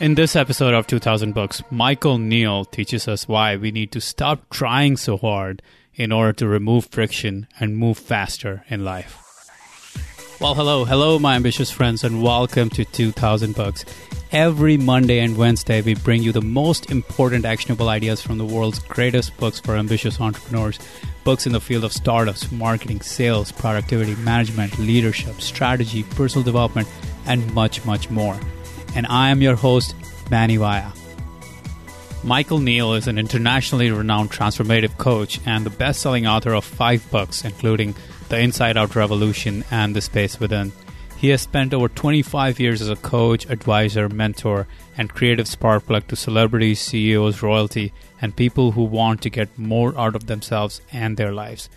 In this episode of 2000 Books, Michael Neill teaches us why we need to stop trying so hard in order to remove friction and move faster in life. Well, hello, hello, my ambitious friends, and welcome to 2000 Books. Every Monday and Wednesday, we bring you the most important actionable ideas from the world's greatest books for ambitious entrepreneurs. Books in the field of startups, marketing, sales, productivity, management, leadership, strategy, personal development, and much, much more and I am your host, Manny Vaya. Michael Neill is an internationally renowned transformative coach and the best selling author of five books, including The Inside Out Revolution and The Space Within. He has spent over 25 years as a coach, advisor, mentor, and creative spark plug to celebrities, CEOs, royalty, and people who want to get more out of themselves and their lives.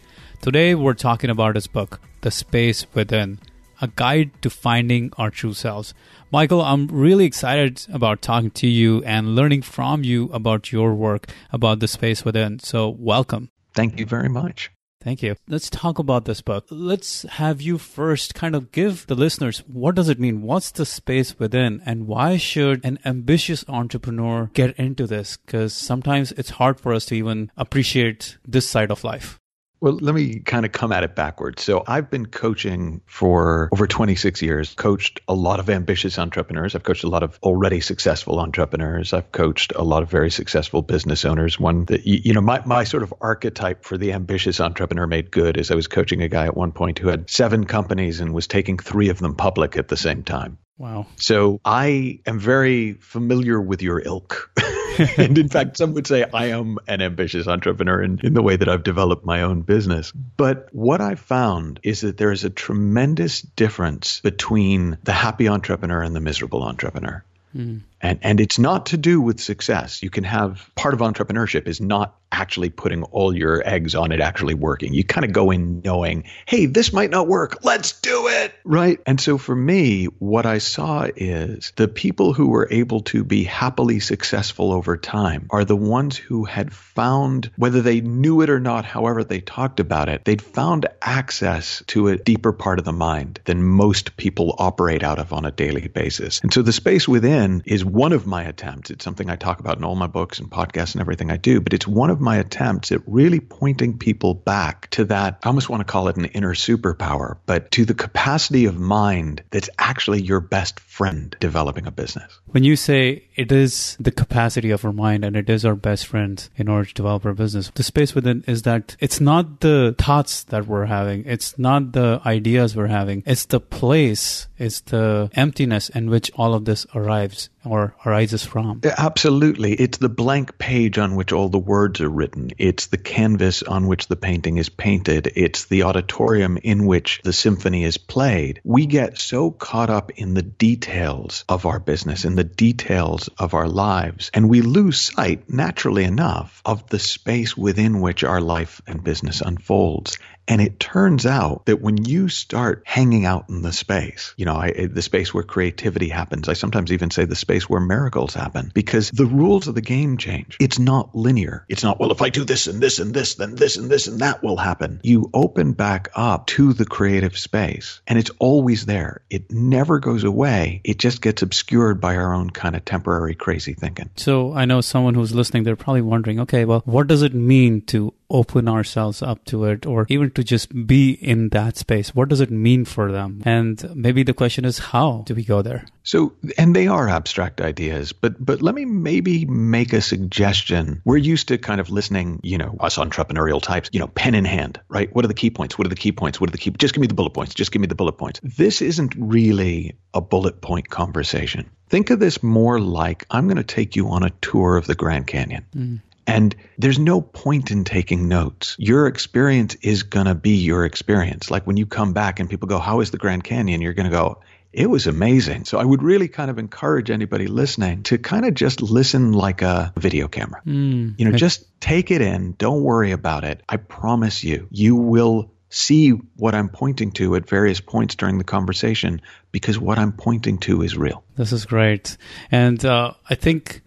Today, we're talking about his book, The Space Within a guide to finding our true selves. Michael, I'm really excited about talking to you and learning from you about your work, about the space within. So, welcome. Thank you very much. Thank you. Let's talk about this book. Let's have you first kind of give the listeners what does it mean? What's the space within and why should an ambitious entrepreneur get into this? Because sometimes it's hard for us to even appreciate this side of life. Well, let me kind of come at it backwards. So, I've been coaching for over 26 years, coached a lot of ambitious entrepreneurs. I've coached a lot of already successful entrepreneurs. I've coached a lot of very successful business owners. One that, you know, my, my sort of archetype for the ambitious entrepreneur made good is I was coaching a guy at one point who had seven companies and was taking three of them public at the same time. Wow. So, I am very familiar with your ilk. and in fact, some would say I am an ambitious entrepreneur in, in the way that I've developed my own business. But what I found is that there is a tremendous difference between the happy entrepreneur and the miserable entrepreneur. Mm. And and it's not to do with success. You can have part of entrepreneurship is not actually putting all your eggs on it actually working. You kind of go in knowing, hey, this might not work. Let's do it. Right. And so for me, what I saw is the people who were able to be happily successful over time are the ones who had found, whether they knew it or not, however they talked about it, they'd found access to a deeper part of the mind than most people operate out of on a daily basis. And so the space within is one of my attempts. It's something I talk about in all my books and podcasts and everything I do, but it's one of my attempts at really pointing people back to that. I almost want to call it an inner superpower, but to the capacity of mind that's actually your best friend developing a business. When you say it is the capacity of our mind and it is our best friend in order to develop our business, the space within is that it's not the thoughts that we're having, it's not the ideas we're having, it's the place, it's the emptiness in which all of this arrives or arises from. Absolutely. It's the blank page on which all the words are written. It's the canvas on which the painting is painted. It's the auditorium in which the symphony is played. We get so caught up in the details of our business, in the details of our lives, and we lose sight, naturally enough, of the space within which our life and business unfolds. And it turns out that when you start hanging out in the space, you know, I, the space where creativity happens, I sometimes even say the space where miracles happen because the rules of the game change. It's not linear. It's not, well, if I do this and this and this, then this and this and that will happen. You open back up to the creative space and it's always there. It never goes away. It just gets obscured by our own kind of temporary crazy thinking. So I know someone who's listening, they're probably wondering, okay, well, what does it mean to open ourselves up to it or even to just be in that space? What does it mean for them? And maybe the question is, how do we go there? So, and they are abstract ideas, but but let me maybe make a suggestion. We're used to kind of listening, you know, us entrepreneurial types, you know, pen in hand, right? What are the key points? What are the key points? What are the key? Just give me the bullet points. Just give me the bullet points. This isn't really a bullet point conversation. Think of this more like I'm going to take you on a tour of the Grand Canyon. Mm. And there's no point in taking notes. Your experience is going to be your experience. Like when you come back and people go, How is the Grand Canyon? You're going to go, it was amazing. So I would really kind of encourage anybody listening to kind of just listen like a video camera. Mm, you know, just take it in. Don't worry about it. I promise you, you will see what I'm pointing to at various points during the conversation because what I'm pointing to is real. This is great. And uh, I think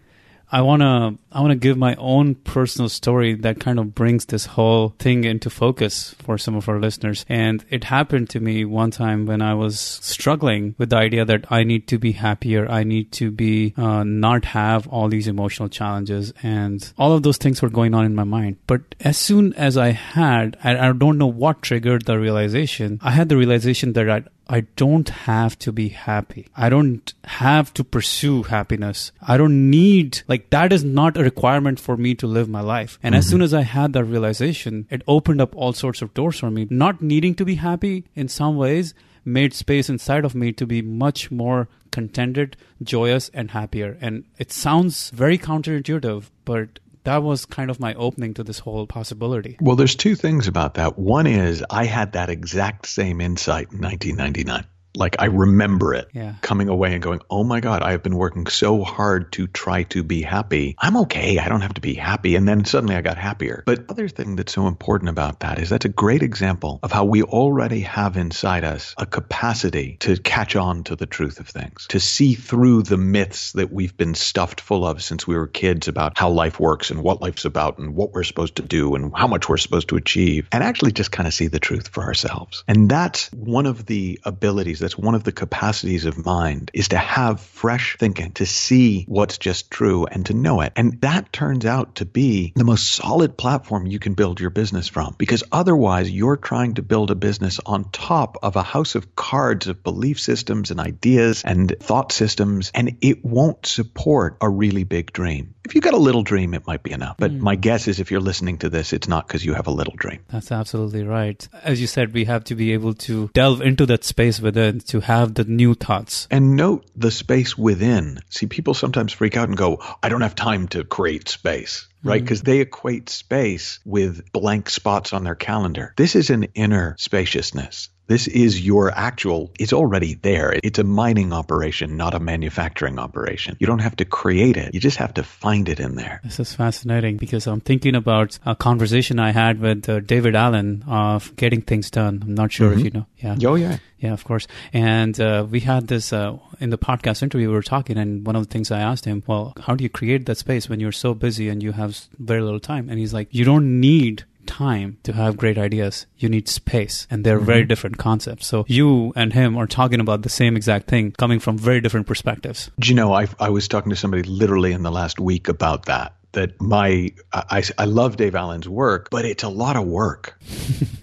I want to I want to give my own personal story that kind of brings this whole thing into focus for some of our listeners. And it happened to me one time when I was struggling with the idea that I need to be happier. I need to be, uh, not have all these emotional challenges. And all of those things were going on in my mind. But as soon as I had, I, I don't know what triggered the realization, I had the realization that I, I don't have to be happy. I don't have to pursue happiness. I don't need, like, that is not a requirement for me to live my life. And mm-hmm. as soon as I had that realization, it opened up all sorts of doors for me. Not needing to be happy in some ways made space inside of me to be much more contented, joyous, and happier. And it sounds very counterintuitive, but that was kind of my opening to this whole possibility. Well, there's two things about that. One is I had that exact same insight in 1999. Like I remember it yeah. coming away and going, oh my God, I have been working so hard to try to be happy. I'm okay. I don't have to be happy. And then suddenly I got happier. But other thing that's so important about that is that's a great example of how we already have inside us a capacity to catch on to the truth of things, to see through the myths that we've been stuffed full of since we were kids about how life works and what life's about and what we're supposed to do and how much we're supposed to achieve and actually just kind of see the truth for ourselves. And that's one of the abilities that's one of the capacities of mind is to have fresh thinking, to see what's just true and to know it. And that turns out to be the most solid platform you can build your business from because otherwise you're trying to build a business on top of a house of cards of belief systems and ideas and thought systems and it won't support a really big dream. If you've got a little dream, it might be enough. But mm. my guess is if you're listening to this, it's not because you have a little dream. That's absolutely right. As you said, we have to be able to delve into that space within to have the new thoughts. And note the space within. See, people sometimes freak out and go, I don't have time to create space right? Because mm-hmm. they equate space with blank spots on their calendar. This is an inner spaciousness. This is your actual, it's already there. It's a mining operation, not a manufacturing operation. You don't have to create it. You just have to find it in there. This is fascinating because I'm thinking about a conversation I had with uh, David Allen of Getting Things Done. I'm not sure mm-hmm. if you know. Yeah. Oh, yeah. Yeah, of course. And uh, we had this uh, in the podcast interview. We were talking, and one of the things I asked him, well, how do you create that space when you're so busy and you have very little time? And he's like, you don't need time to have great ideas. You need space, and they're mm-hmm. very different concepts. So you and him are talking about the same exact thing, coming from very different perspectives. Do you know? I I was talking to somebody literally in the last week about that that my I, I love Dave Allen's work, but it's a lot of work.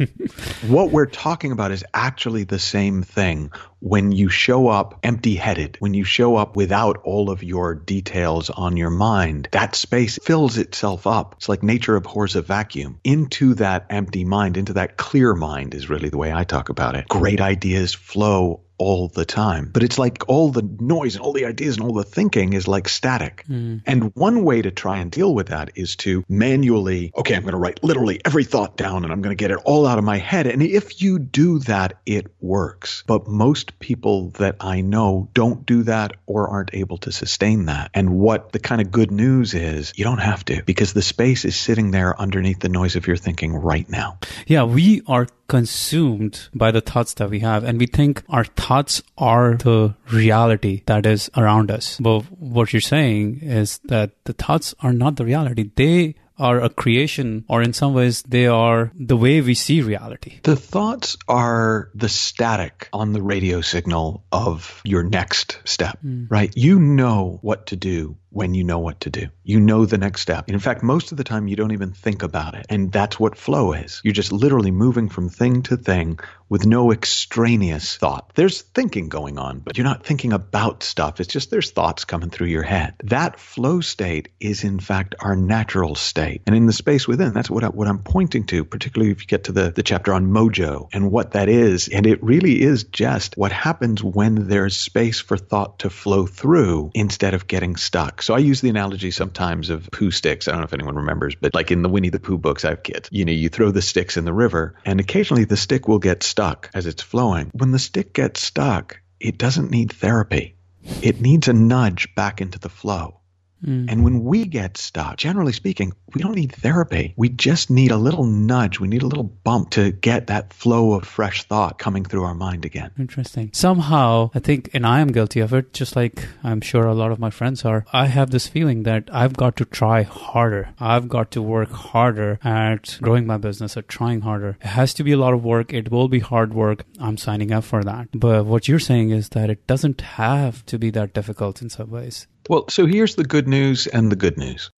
what we're talking about is actually the same thing when you show up empty headed, when you show up without all of your details on your mind, that space fills itself up. It's like nature abhors a vacuum. Into that empty mind, into that clear mind is really the way I talk about it. Great ideas flow all the time. But it's like all the noise and all the ideas and all the thinking is like static. Mm. And one way to try and deal with that is to manually, okay, I'm going to write literally every thought down and I'm going to get it all out of my head. And if you do that, it works. But most people that I know don't do that or aren't able to sustain that. And what the kind of good news is, you don't have to because the space is sitting there underneath the noise of your thinking right now. Yeah, we are consumed by the thoughts that we have and we think our thoughts are the reality that is around us but what you're saying is that the thoughts are not the reality they are a creation, or in some ways, they are the way we see reality. The thoughts are the static on the radio signal of your next step, mm. right? You know what to do when you know what to do. You know the next step. In fact, most of the time, you don't even think about it. And that's what flow is. You're just literally moving from thing to thing with no extraneous thought. There's thinking going on, but you're not thinking about stuff. It's just there's thoughts coming through your head. That flow state is, in fact, our natural state. And in the space within, that's what, I, what I'm pointing to, particularly if you get to the, the chapter on mojo and what that is. And it really is just what happens when there's space for thought to flow through instead of getting stuck. So I use the analogy sometimes of Poohsticks. I don't know if anyone remembers, but like in the Winnie the Pooh books I have kids, you know, you throw the sticks in the river and occasionally the stick will get stuck as it's flowing. When the stick gets stuck, it doesn't need therapy. It needs a nudge back into the flow. Mm. And when we get stuck, generally speaking, we don't need therapy. We just need a little nudge. We need a little bump to get that flow of fresh thought coming through our mind again. Interesting. Somehow, I think, and I am guilty of it, just like I'm sure a lot of my friends are. I have this feeling that I've got to try harder. I've got to work harder at growing my business, at trying harder. It has to be a lot of work. It will be hard work. I'm signing up for that. But what you're saying is that it doesn't have to be that difficult in some ways. Well, so here's the good news and the good news.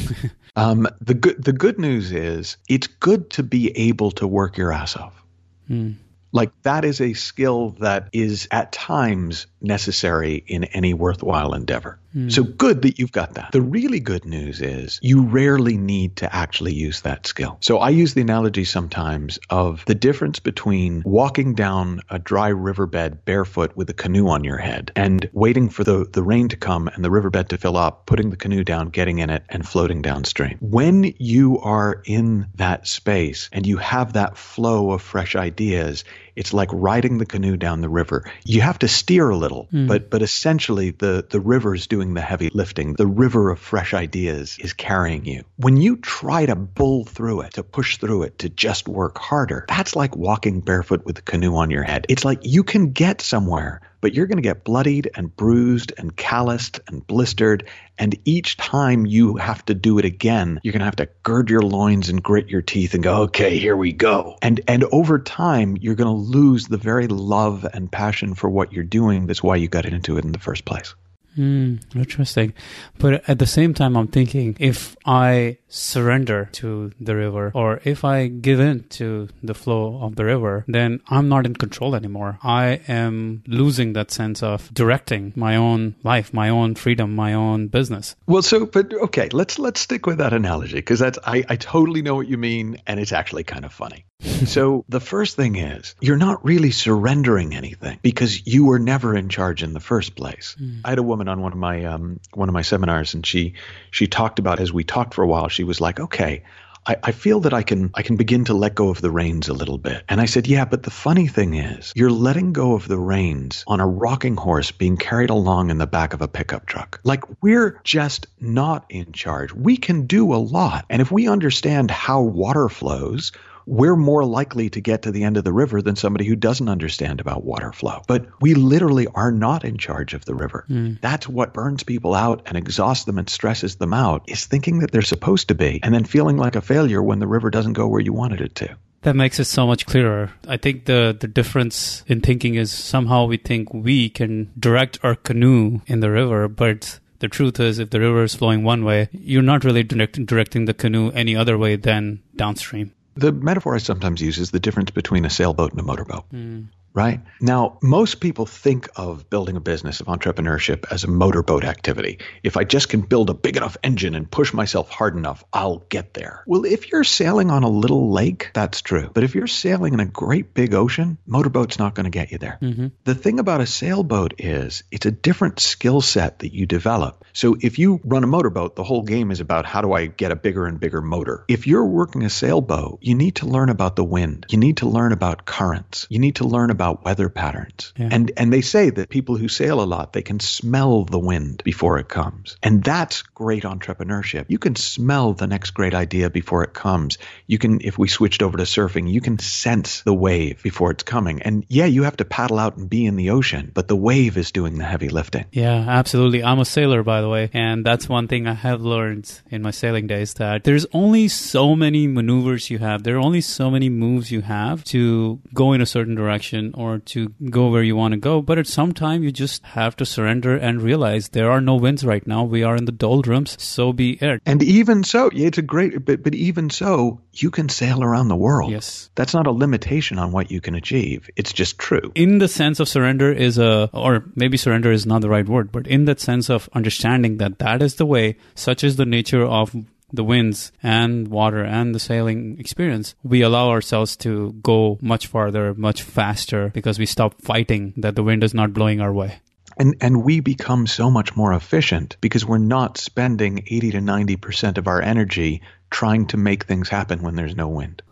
um, the good the good news is it's good to be able to work your ass off. Mm. Like that is a skill that is at times necessary in any worthwhile endeavor. Mm. So good that you've got that. The really good news is you rarely need to actually use that skill. So I use the analogy sometimes of the difference between walking down a dry riverbed barefoot with a canoe on your head and waiting for the, the rain to come and the riverbed to fill up, putting the canoe down, getting in it, and floating downstream. When you are in that space and you have that flow of fresh ideas, it's like riding the canoe down the river. You have to steer a little, mm. but but essentially the the river is doing the heavy lifting. The river of fresh ideas is carrying you. When you try to bull through it, to push through it, to just work harder, that's like walking barefoot with the canoe on your head. It's like you can get somewhere, but you're going to get bloodied and bruised and calloused and blistered. And each time you have to do it again, you're going to have to gird your loins and grit your teeth and go, okay, here we go. And, and over time, you're going to lose the very love and passion for what you're doing. That's why you got into it in the first place. Mm, interesting. But at the same time, I'm thinking if I surrender to the river or if I give in to the flow of the river, then I'm not in control anymore. I am losing that sense of directing my own life, my own freedom, my own business. Well, so, but okay, let's, let's stick with that analogy because that's, I, I totally know what you mean and it's actually kind of funny. so the first thing is you're not really surrendering anything because you were never in charge in the first place. Mm. I had a woman on one of my um, one of my seminars, and she she talked about as we talked for a while. She was like, "Okay, I, I, feel that I can I can begin to let go of the reins a little bit. And I said, Yeah, but the funny thing is, you're letting go of the reins on a rocking horse being carried along in the back of a pickup truck. Like we're just not in charge. We can do a lot. And if we understand how water flows, we're more likely to get to the end of the river than somebody who doesn't understand about water flow. But we literally are not in charge of the river. Mm. That's what burns people out and exhausts them and stresses them out is thinking that they're supposed to be and then feeling like a failure when the river doesn't go where you wanted it to. That makes it so much clearer. I think the, the difference in thinking is somehow we think we can direct our canoe in the river, but the truth is, if the river is flowing one way, you're not really direct, directing the canoe any other way than downstream. The metaphor I sometimes use is the difference between a sailboat and a motorboat. Mm right? Now, most people think of building a business of entrepreneurship as a motorboat activity. If I just can build a big enough engine and push myself hard enough, I'll get there. Well, if you're sailing on a little lake, that's true. But if you're sailing in a great big ocean, motorboat's not going to get you there. Mm-hmm. The thing about a sailboat is it's a different skill set that you develop. So if you run a motorboat, the whole game is about how do I get a bigger and bigger motor. If you're working a sailboat, you need to learn about the wind. You need to learn about currents. You need to learn about about weather patterns. Yeah. And and they say that people who sail a lot, they can smell the wind before it comes. And that's great entrepreneurship. You can smell the next great idea before it comes. You can if we switched over to surfing, you can sense the wave before it's coming. And yeah, you have to paddle out and be in the ocean, but the wave is doing the heavy lifting. Yeah, absolutely. I'm a sailor by the way, and that's one thing I have learned in my sailing days that there's only so many maneuvers you have. There are only so many moves you have to go in a certain direction or to go where you want to go. But at some time, you just have to surrender and realize there are no winds right now. We are in the doldrums. So be it. And even so, yeah, it's a great, but, but even so, you can sail around the world. Yes. That's not a limitation on what you can achieve. It's just true. In the sense of surrender is a, or maybe surrender is not the right word, but in that sense of understanding that that is the way, such is the nature of the winds and water and the sailing experience, we allow ourselves to go much farther, much faster because we stop fighting that the wind is not blowing our way. And, and we become so much more efficient because we're not spending 80 to 90% of our energy trying to make things happen when there's no wind.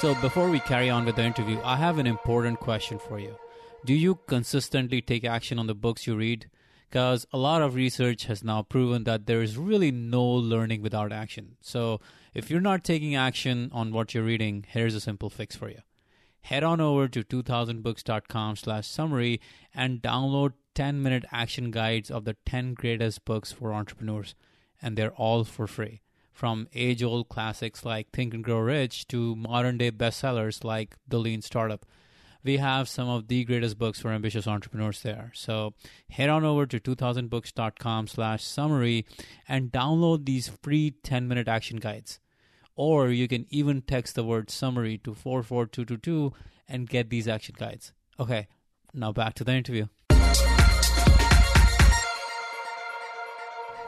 So, before we carry on with the interview, I have an important question for you. Do you consistently take action on the books you read? Because a lot of research has now proven that there is really no learning without action. So if you're not taking action on what you're reading, here's a simple fix for you. Head on over to 2000books.com slash summary and download 10 minute action guides of the 10 greatest books for entrepreneurs. And they're all for free. From age old classics like Think and Grow Rich to modern day bestsellers like The Lean Startup we have some of the greatest books for ambitious entrepreneurs there. So head on over to 2000books.com slash summary and download these free 10 minute action guides. Or you can even text the word summary to 44222 and get these action guides. Okay, now back to the interview.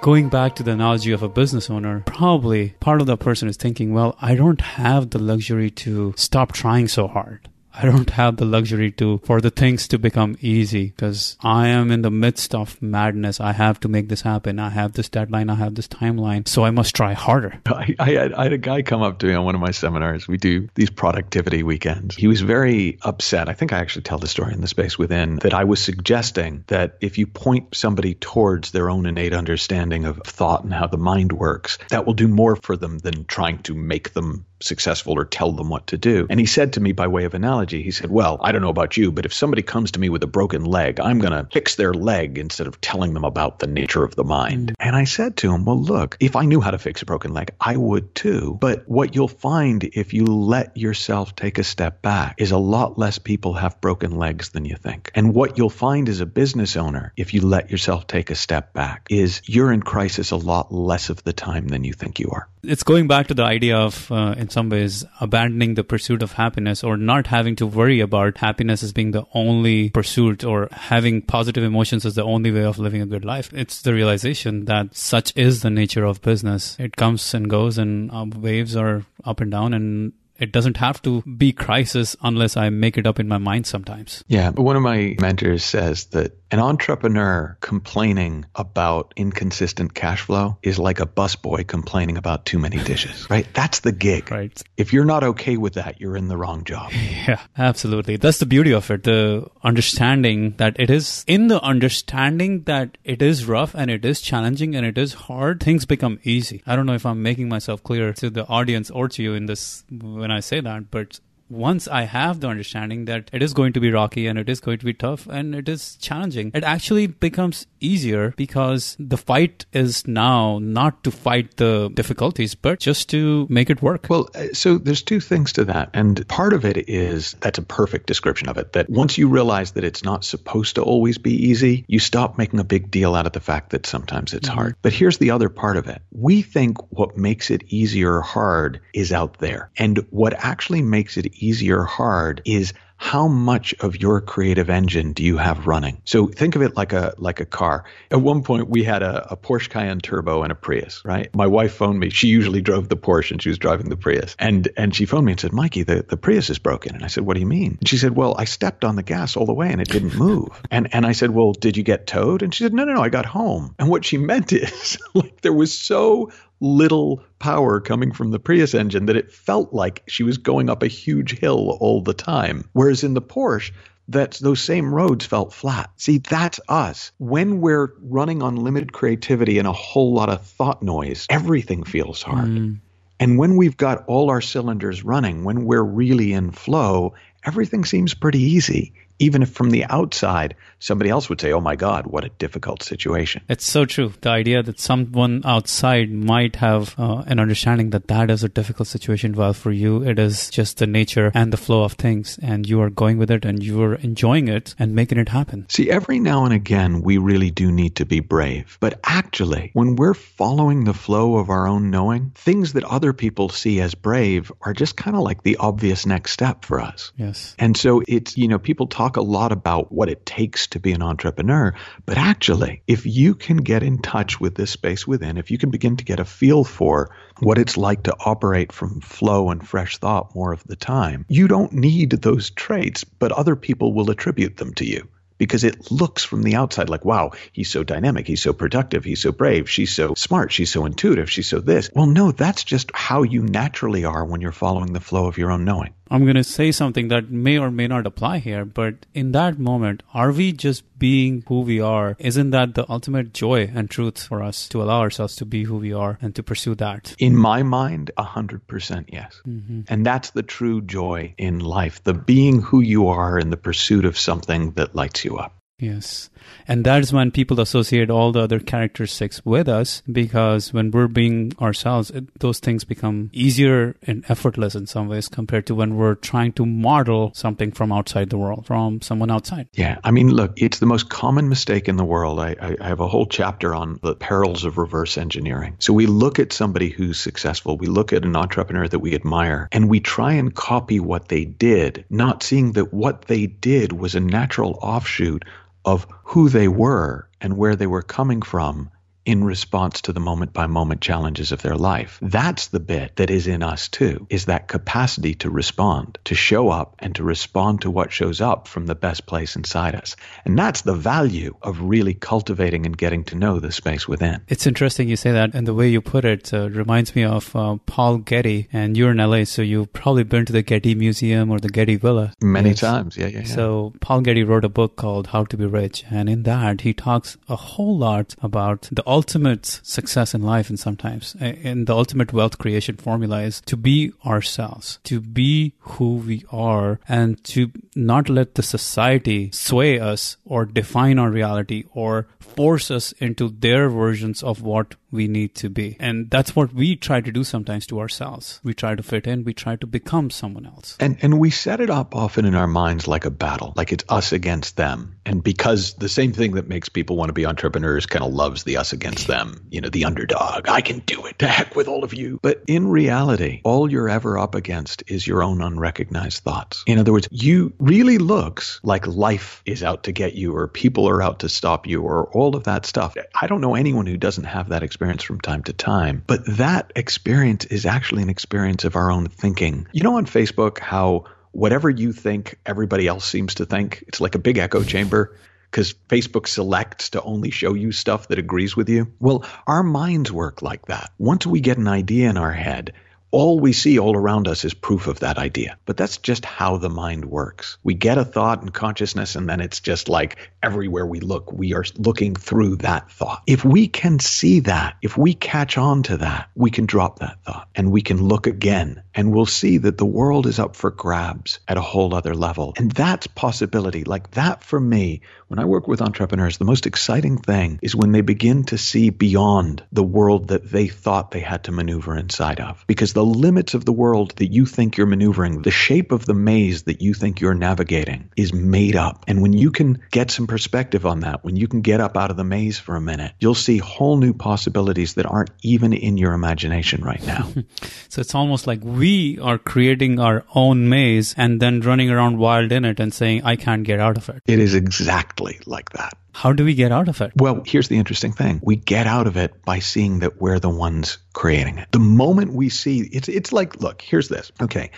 Going back to the analogy of a business owner, probably part of the person is thinking, well, I don't have the luxury to stop trying so hard. I don't have the luxury to for the things to become easy because I am in the midst of madness. I have to make this happen. I have this deadline. I have this timeline. So I must try harder. I, I, had, I had a guy come up to me on one of my seminars. We do these productivity weekends. He was very upset. I think I actually tell the story in the space within that I was suggesting that if you point somebody towards their own innate understanding of thought and how the mind works, that will do more for them than trying to make them successful or tell them what to do. And he said to me by way of analogy, he said, Well, I don't know about you, but if somebody comes to me with a broken leg, I'm going to fix their leg instead of telling them about the nature of the mind. And I said to him, Well, look, if I knew how to fix a broken leg, I would too. But what you'll find if you let yourself take a step back is a lot less people have broken legs than you think. And what you'll find as a business owner, if you let yourself take a step back, is you're in crisis a lot less of the time than you think you are. It's going back to the idea of, uh, in some ways abandoning the pursuit of happiness or not having to worry about happiness as being the only pursuit or having positive emotions as the only way of living a good life. It's the realization that such is the nature of business. It comes and goes and uh, waves are up and down and it doesn't have to be crisis unless I make it up in my mind sometimes. Yeah. One of my mentors says that an entrepreneur complaining about inconsistent cash flow is like a busboy complaining about too many dishes, right? That's the gig. Right. If you're not okay with that, you're in the wrong job. Yeah, absolutely. That's the beauty of it. The understanding that it is in the understanding that it is rough and it is challenging and it is hard, things become easy. I don't know if I'm making myself clear to the audience or to you in this when I say that, but once I have the understanding that it is going to be rocky and it is going to be tough and it is challenging, it actually becomes easier because the fight is now not to fight the difficulties, but just to make it work. Well, uh, so there's two things to that. And part of it is that's a perfect description of it that once you realize that it's not supposed to always be easy, you stop making a big deal out of the fact that sometimes it's mm-hmm. hard. But here's the other part of it. We think what makes it easier or hard is out there. And what actually makes it easy or hard is how much of your creative engine do you have running? So think of it like a like a car. At one point we had a, a, Porsche Cayenne Turbo and a Prius, right? My wife phoned me. She usually drove the Porsche and she was driving the Prius. And and she phoned me and said, Mikey, the, the Prius is broken. And I said, What do you mean? And she said, Well, I stepped on the gas all the way and it didn't move. and and I said, Well, did you get towed? And she said, No, no, no, I got home. And what she meant is like there was so little power coming from the Prius engine that it felt like she was going up a huge hill all the time. Whereas in the Porsche, that those same roads felt flat. See, that's us. When we're running on limited creativity and a whole lot of thought noise, everything feels hard. Mm. And when we've got all our cylinders running, when we're really in flow, everything seems pretty easy even if from the outside somebody else would say, "Oh my God, what a difficult situation." It's so true. The idea that someone outside might have uh, an understanding that that is a difficult situation, while for you it is just the nature and the flow of things, and you are going with it and you are enjoying it and making it happen. See, every now and again we really do need to be brave, but actually, when we're following the flow of our own knowing, things that other people see as brave are just kind of like the obvious next step for us. Yes. And so it's you know people talk talk a lot about what it takes to be an entrepreneur, but actually, if you can get in touch with this space within, if you can begin to get a feel for what it's like to operate from flow and fresh thought more of the time, you don't need those traits, but other people will attribute them to you because it looks from the outside like, wow, he's so dynamic, he's so productive, he's so brave, she's so smart, she's so intuitive, she's so this. Well, no, that's just how you naturally are when you're following the flow of your own knowing. I'm going to say something that may or may not apply here, but in that moment, are we just being who we are? Isn't that the ultimate joy and truth for us to allow ourselves to be who we are and to pursue that? In my mind, 100% yes. Mm-hmm. And that's the true joy in life, the being who you are in the pursuit of something that lights you up. Yes. And that's when people associate all the other characteristics with us because when we're being ourselves, it, those things become easier and effortless in some ways compared to when we're trying to model something from outside the world, from someone outside. Yeah. I mean, look, it's the most common mistake in the world. I, I, I have a whole chapter on the perils of reverse engineering. So we look at somebody who's successful, we look at an entrepreneur that we admire, and we try and copy what they did, not seeing that what they did was a natural offshoot of who they were and where they were coming from in response to the moment by moment challenges of their life. That's the bit that is in us too, is that capacity to respond, to show up and to respond to what shows up from the best place inside us. And that's the value of really cultivating and getting to know the space within. It's interesting you say that, and the way you put it uh, reminds me of uh, Paul Getty, and you're in LA, so you've probably been to the Getty Museum or the Getty Villa. Many yes. times, yeah, yeah, yeah. So Paul Getty wrote a book called How to Be Rich, and in that he talks a whole lot about the ultimate success in life and sometimes and the ultimate wealth creation formula is to be ourselves to be who we are and to not let the society sway us or define our reality or force us into their versions of what we need to be. And that's what we try to do sometimes to ourselves. We try to fit in, we try to become someone else. And and we set it up often in our minds like a battle, like it's us against them. And because the same thing that makes people want to be entrepreneurs kind of loves the us against them, you know, the underdog. I can do it. To heck with all of you. But in reality, all you're ever up against is your own unrecognized thoughts. In other words, you really looks like life is out to get you or people are out to stop you or all of that stuff. I don't know anyone who doesn't have that experience from time to time, but that experience is actually an experience of our own thinking. You know, on Facebook, how whatever you think, everybody else seems to think. It's like a big echo chamber because Facebook selects to only show you stuff that agrees with you. Well, our minds work like that. Once we get an idea in our head, all we see all around us is proof of that idea. But that's just how the mind works. We get a thought and consciousness, and then it's just like everywhere we look, we are looking through that thought. If we can see that, if we catch on to that, we can drop that thought and we can look again and we'll see that the world is up for grabs at a whole other level. And that's possibility. Like that for me, when I work with entrepreneurs, the most exciting thing is when they begin to see beyond the world that they thought they had to maneuver inside of. Because the limits of the world that you think you're maneuvering, the shape of the maze that you think you're navigating is made up. And when you can get some perspective on that, when you can get up out of the maze for a minute, you'll see whole new possibilities that aren't even in your imagination right now. so it's almost like we are creating our own maze and then running around wild in it and saying, I can't get out of it. It is exactly like that. How do we get out of it? Well, here's the interesting thing. We get out of it by seeing that we're the ones creating it. The moment we see it's it's like, look, here's this. Okay.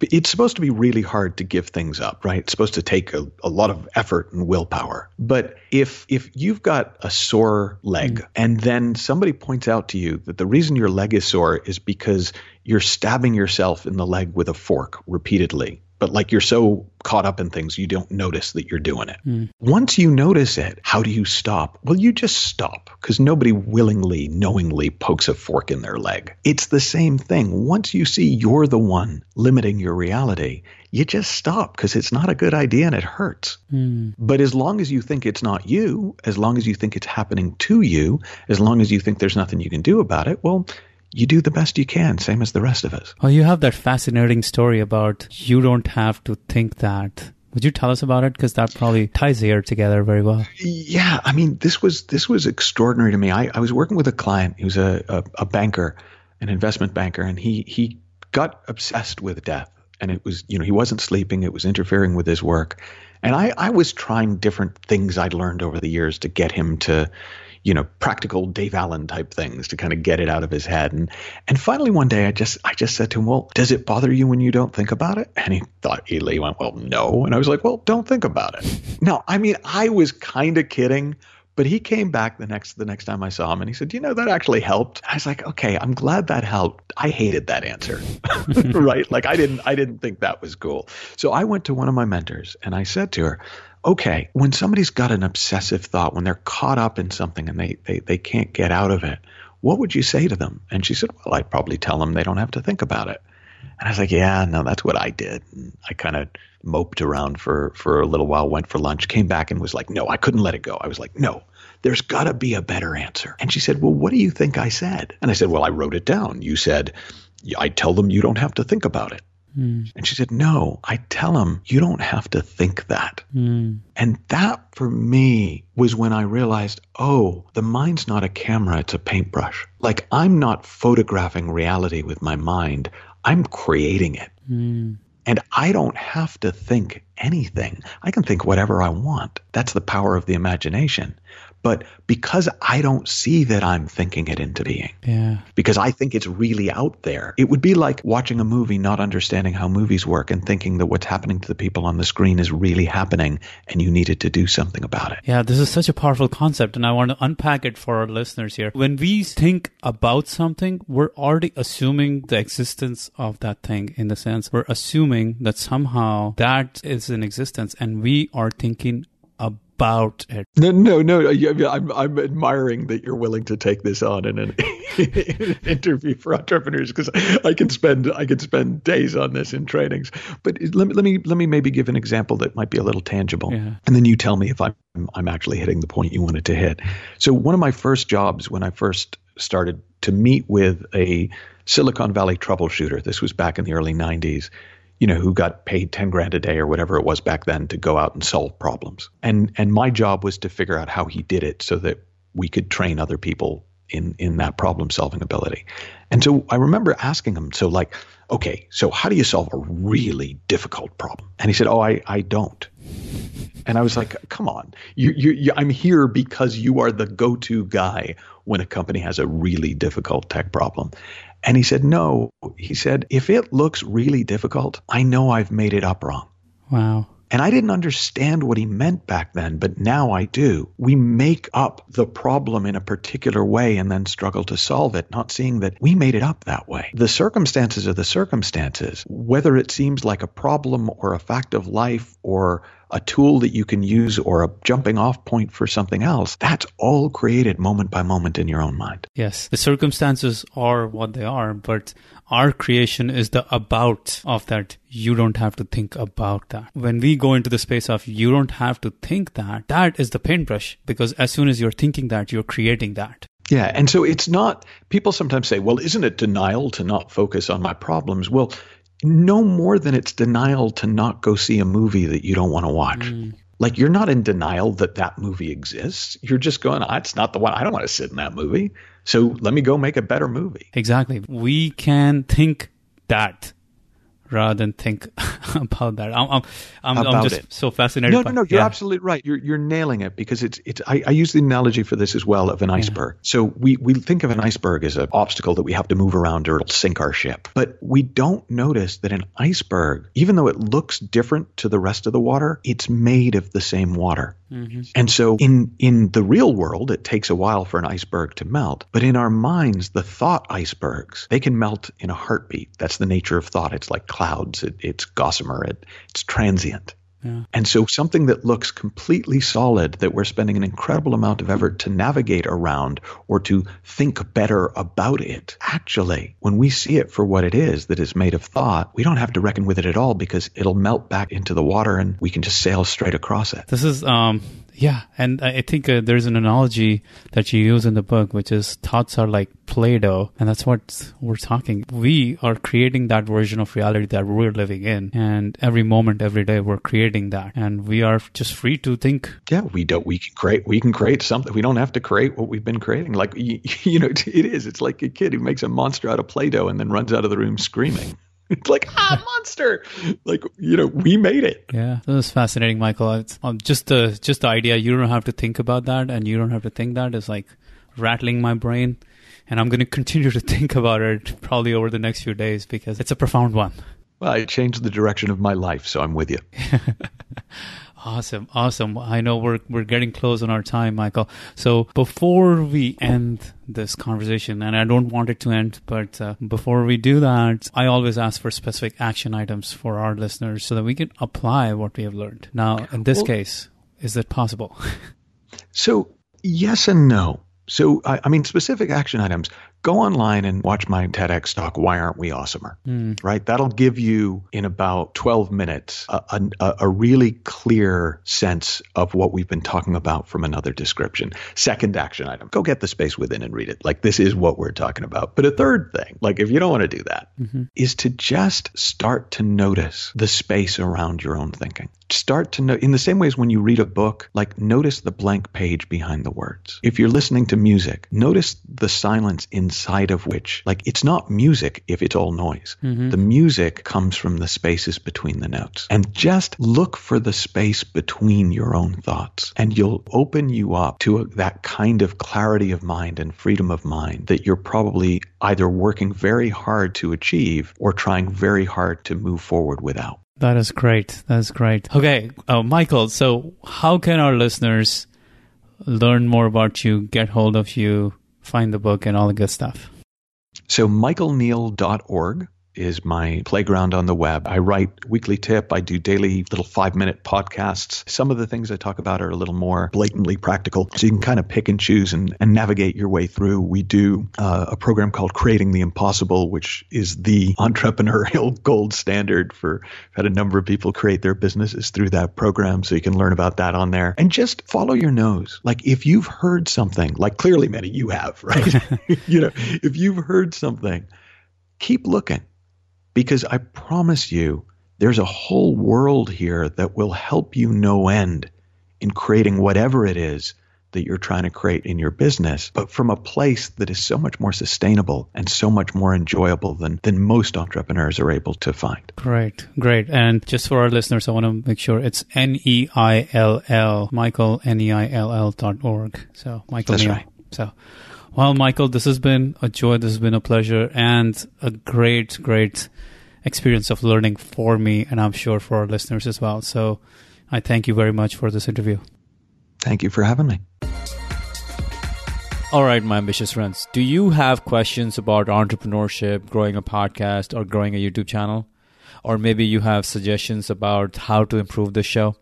It's supposed to be really hard to give things up, right? It's supposed to take a, a lot of effort and willpower. But if if you've got a sore leg mm. and then somebody points out to you that the reason your leg is sore is because you're stabbing yourself in the leg with a fork repeatedly but like you're so caught up in things you don't notice that you're doing it. Mm. Once you notice it, how do you stop? Well, you just stop because nobody willingly, knowingly pokes a fork in their leg. It's the same thing. Once you see you're the one limiting your reality, you just stop because it's not a good idea and it hurts. Mm. But as long as you think it's not you, as long as you think it's happening to you, as long as you think there's nothing you can do about it, well, you do the best you can, same as the rest of us. Well, you have that fascinating story about you don't have to think that. Would you tell us about it? Because that probably ties here together very well. Yeah, I mean, this was this was extraordinary to me. I, I was working with a client. He was a, a, a banker, an investment banker, and he he got obsessed with death. And it was, you know, he wasn't sleeping. It was interfering with his work. And I, I was trying different things I'd learned over the years to get him to, you know, practical Dave Allen type things to kind of get it out of his head. And and finally one day I just I just said to him, Well, does it bother you when you don't think about it? And he thought he went, Well, no. And I was like, Well, don't think about it. No, I mean, I was kind of kidding, But he came back the next the next time I saw him and he said, "You know, that actually helped." I was like, "Okay, I'm glad that helped." I hated that answer. right? Like I didn't I didn't think that was cool. So I went to one of my mentors and I said to her, "Okay, when somebody's got an obsessive thought, when they're caught up in something and they they they can't get out of it, what would you say to them?" And she said, "Well, I'd probably tell them they don't have to think about it." And I was like, "Yeah, no, that's what I did." And I kind of moped around for for a little while, went for lunch, came back and was like, "No, I couldn't let it go." I was like, "No, there's got to be a better answer." And she said, "Well, what do you think I said?" And I said, "Well, I wrote it down. You said I tell them you don't have to think about it." Mm. And she said, No, I tell them you don't have to think that. Mm. And that for me was when I realized, oh, the mind's not a camera, it's a paintbrush. Like I'm not photographing reality with my mind, I'm creating it. Mm. And I don't have to think anything. I can think whatever I want. That's the power of the imagination. But because I don't see that I'm thinking it into being, yeah. because I think it's really out there, it would be like watching a movie, not understanding how movies work and thinking that what's happening to the people on the screen is really happening and you needed to do something about it. Yeah, this is such a powerful concept, and I want to unpack it for our listeners here. When we think about something, we're already assuming the existence of that thing in the sense we're assuming that somehow that is in existence, and we are thinking about it. No, no, no. I'm, I'm admiring that you're willing to take this on in an, in an interview for entrepreneurs because I can spend I can spend days on this in trainings. But let me let me let me maybe give an example that might be a little tangible, yeah. and then you tell me if I'm I'm actually hitting the point you wanted to hit. So one of my first jobs when I first started to meet with a Silicon Valley troubleshooter. This was back in the early 90s you know, who got paid 10 grand a day or whatever it was back then to go out and solve problems. And and my job was to figure out how he did it so that we could train other people in in that problem solving ability. And so I remember asking him, so like, okay, so how do you solve a really difficult problem? And he said, "Oh, I I don't." And I was like, "Come on, you, you, you, I'm here because you are the go-to guy when a company has a really difficult tech problem." And he said, No. He said, If it looks really difficult, I know I've made it up wrong. Wow. And I didn't understand what he meant back then, but now I do. We make up the problem in a particular way and then struggle to solve it, not seeing that we made it up that way. The circumstances are the circumstances. Whether it seems like a problem or a fact of life or a tool that you can use or a jumping off point for something else, that's all created moment by moment in your own mind. Yes, the circumstances are what they are, but our creation is the about of that. You don't have to think about that. When we go into the space of you don't have to think that, that is the paintbrush because as soon as you're thinking that, you're creating that. Yeah. And so it's not, people sometimes say, well, isn't it denial to not focus on my problems? Well, no more than it's denial to not go see a movie that you don't want to watch. Mm. Like you're not in denial that that movie exists. You're just going, ah, it's not the one. I don't want to sit in that movie. So let me go make a better movie. Exactly. We can think that rather than think about that. I'm, I'm, I'm, I'm just it. so fascinated. No, no, no. You're yeah. absolutely right. You're you're nailing it because it's it's. I, I use the analogy for this as well of an iceberg. Yeah. So we we think of an iceberg as an obstacle that we have to move around or it'll sink our ship, but we don't notice that an iceberg, even though it looks different to the rest of the water, it's made of the same water. Mm-hmm. And so in in the real world, it takes a while for an iceberg to melt. But in our minds, the thought icebergs, they can melt in a heartbeat. That's the nature of thought. It's like clouds. It, it's gossamer. It, it's transient. Yeah. And so something that looks completely solid that we're spending an incredible amount of effort to navigate around or to think better about it, actually, when we see it for what it is that is made of thought, we don't have to reckon with it at all because it'll melt back into the water and we can just sail straight across it. This is um yeah, and I think uh, there's an analogy that you use in the book, which is thoughts are like Play Doh, and that's what we're talking. We are creating that version of reality that we're living in, and every moment, every day, we're creating that, and we are just free to think. Yeah, we don't. We can create. We can create something. We don't have to create what we've been creating. Like you, you know, it is. It's like a kid who makes a monster out of Play Doh and then runs out of the room screaming. It's like ah monster. Like you know, we made it. Yeah, that was fascinating, Michael. It's, um, just the just the idea you don't have to think about that, and you don't have to think that is like rattling my brain, and I'm going to continue to think about it probably over the next few days because it's a profound one. Well, it changed the direction of my life, so I'm with you. Awesome, awesome. I know we're we're getting close on our time, Michael. So before we end this conversation, and I don't want it to end, but uh, before we do that, I always ask for specific action items for our listeners so that we can apply what we have learned. Now, in this well, case, is that possible? so yes and no. So, I, I, mean, specific action items go online and watch my TEDx talk, Why Aren't We Awesomer? Mm. Right? That'll give you in about 12 minutes a, a, a, really clear sense of what we've been talking about from another description. Second action item go get the space within and read it. Like, this is what we're talking about. But a third thing, like, if you don't want to do that, mm-hmm. is to just start to notice the space around your own thinking. Start to know in the same ways when you read a book, like, notice the blank page behind the words. If you're listening to music, notice the silence inside of which, like, it's not music if it's all noise. Mm-hmm. The music comes from the spaces between the notes. And just look for the space between your own thoughts, and you'll open you up to a, that kind of clarity of mind and freedom of mind that you're probably either working very hard to achieve or trying very hard to move forward without. That is great. That's great. Okay, uh, Michael. So, how can our listeners learn more about you, get hold of you, find the book and all the good stuff? So, michaelneill.org is my playground on the web. I write weekly tip. I do daily little five minute podcasts. Some of the things I talk about are a little more blatantly practical. So you can kind of pick and choose and, and navigate your way through. We do uh, a program called Creating the Impossible, which is the entrepreneurial gold standard for had a number of people create their businesses through that program. So you can learn about that on there and just follow your nose. Like if you've heard something, like clearly many you have, right? you know, if you've heard something, keep looking because I promise you, there's a whole world here that will help you no end in creating whatever it is that you're trying to create in your business, but from a place that is so much more sustainable and so much more enjoyable than, than most entrepreneurs are able to find. Great, great. And just for our listeners, I want to make sure it's N E I L L, Michael, N E I L L dot org. So, Michael That's Right. So, well, Michael, this has been a joy. This has been a pleasure and a great, great experience of learning for me, and I'm sure for our listeners as well. So I thank you very much for this interview. Thank you for having me. All right, my ambitious friends. Do you have questions about entrepreneurship, growing a podcast, or growing a YouTube channel? Or maybe you have suggestions about how to improve the show?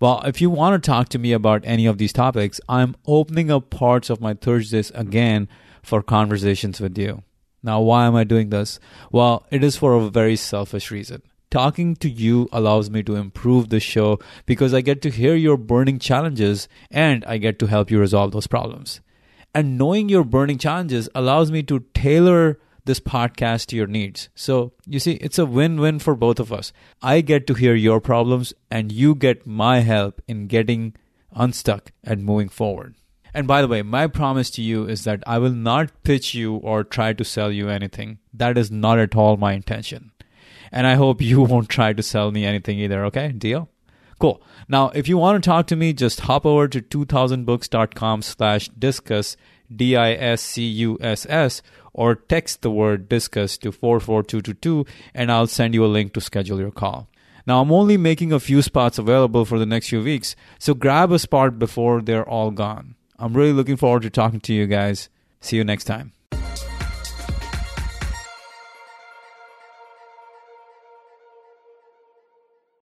Well, if you want to talk to me about any of these topics, I'm opening up parts of my Thursdays again for conversations with you. Now, why am I doing this? Well, it is for a very selfish reason. Talking to you allows me to improve the show because I get to hear your burning challenges and I get to help you resolve those problems. And knowing your burning challenges allows me to tailor this podcast to your needs. So, you see, it's a win win for both of us. I get to hear your problems and you get my help in getting unstuck and moving forward. And by the way, my promise to you is that I will not pitch you or try to sell you anything. That is not at all my intention. And I hope you won't try to sell me anything either, okay? Deal? Cool. Now, if you want to talk to me, just hop over to 2000books.com slash discuss, D-I-S-C-U-S-S, or text the word discuss to 44222, and I'll send you a link to schedule your call. Now, I'm only making a few spots available for the next few weeks, so grab a spot before they're all gone. I'm really looking forward to talking to you guys. See you next time.